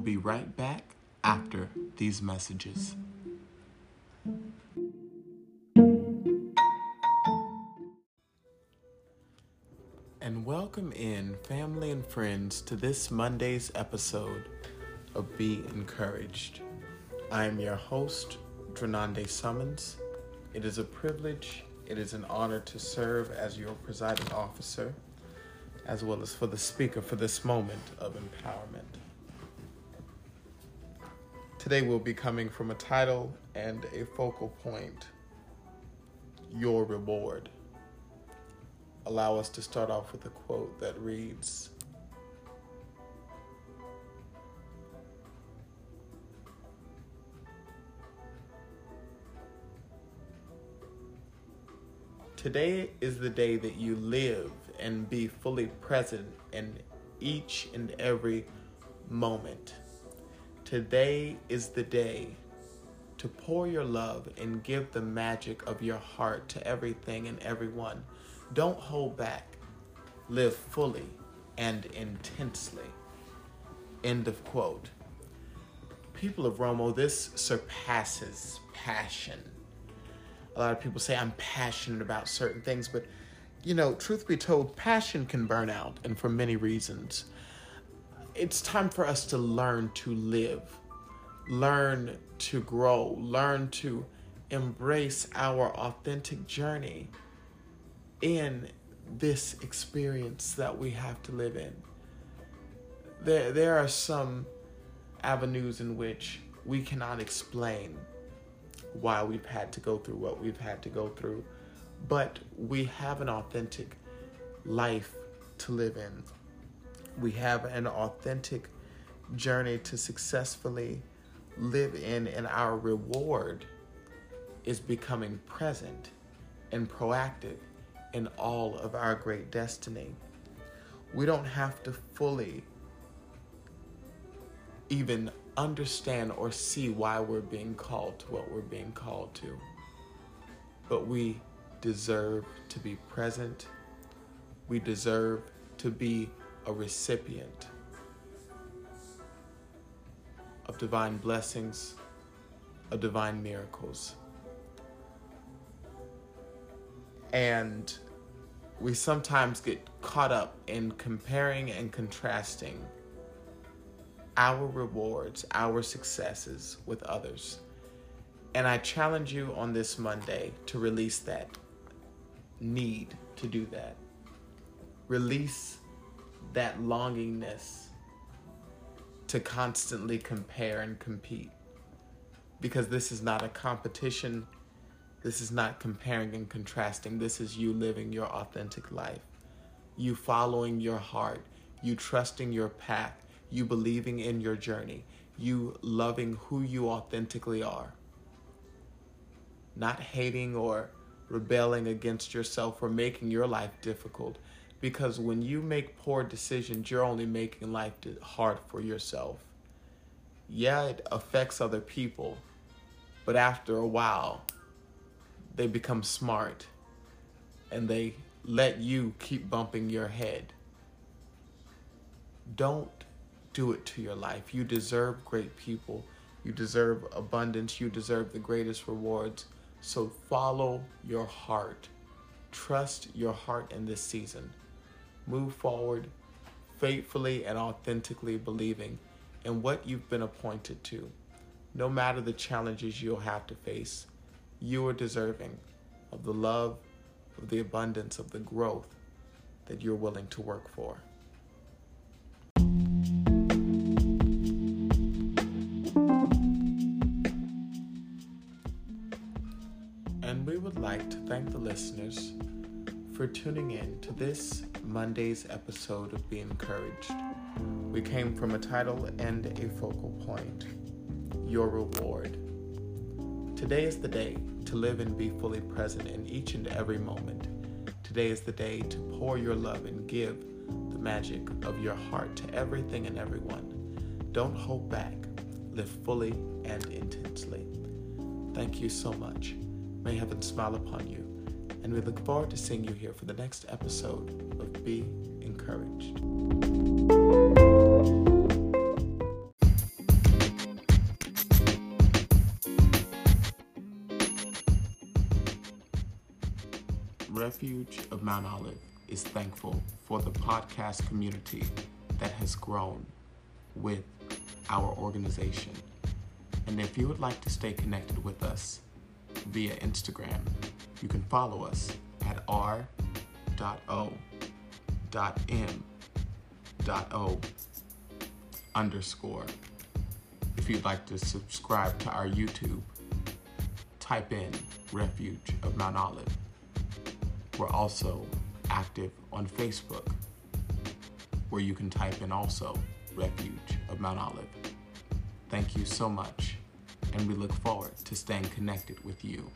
We'll be right back after these messages. And welcome in family and friends to this Monday's episode of Be Encouraged. I am your host, Drenande Summons. It is a privilege, it is an honor to serve as your presiding officer, as well as for the speaker for this moment of empowerment. Today we'll be coming from a title and a focal point Your Reward. Allow us to start off with a quote that reads Today is the day that you live and be fully present in each and every moment. Today is the day to pour your love and give the magic of your heart to everything and everyone. Don't hold back. Live fully and intensely. End of quote. People of Romo, this surpasses passion. A lot of people say I'm passionate about certain things, but you know, truth be told, passion can burn out, and for many reasons. It's time for us to learn to live, learn to grow, learn to embrace our authentic journey in this experience that we have to live in. There, there are some avenues in which we cannot explain why we've had to go through what we've had to go through, but we have an authentic life to live in. We have an authentic journey to successfully live in, and our reward is becoming present and proactive in all of our great destiny. We don't have to fully even understand or see why we're being called to what we're being called to. But we deserve to be present. We deserve to be a recipient of divine blessings, of divine miracles. And we sometimes get caught up in comparing and contrasting our rewards, our successes with others. And I challenge you on this Monday to release that need to do that. Release that longingness to constantly compare and compete. Because this is not a competition. This is not comparing and contrasting. This is you living your authentic life. You following your heart. You trusting your path you believing in your journey, you loving who you authentically are, not hating or rebelling against yourself or making your life difficult. Because when you make poor decisions, you're only making life hard for yourself. Yeah, it affects other people, but after a while, they become smart and they let you keep bumping your head. Don't do it to your life. You deserve great people. You deserve abundance. You deserve the greatest rewards. So follow your heart. Trust your heart in this season. Move forward. faithfully and authentically believing in what you've been appointed to. No matter the challenges you'll have to face, you are deserving of the love, of the abundance, of the growth that you're willing to work for. And we would like to thank the listeners for tuning in to this Monday's episode of Be Encouraged. We came from a title and a focal point Your Reward. Today is the day to live and be fully present in each and every moment. Today is the day to pour your love and give the magic of your heart to everything and everyone. Don't hold back. Live fully and intensely. Thank you so much. May heaven smile upon you. And we look forward to seeing you here for the next episode of Be Encouraged. Refuge of Mount Olive is thankful for the podcast community that has grown with our organization. And if you would like to stay connected with us via Instagram, you can follow us at r.o.m.o underscore. If you'd like to subscribe to our YouTube, type in Refuge of Mount Olive. We're also active on Facebook, where you can type in also Refuge of Mount Olive. Thank you so much, and we look forward to staying connected with you.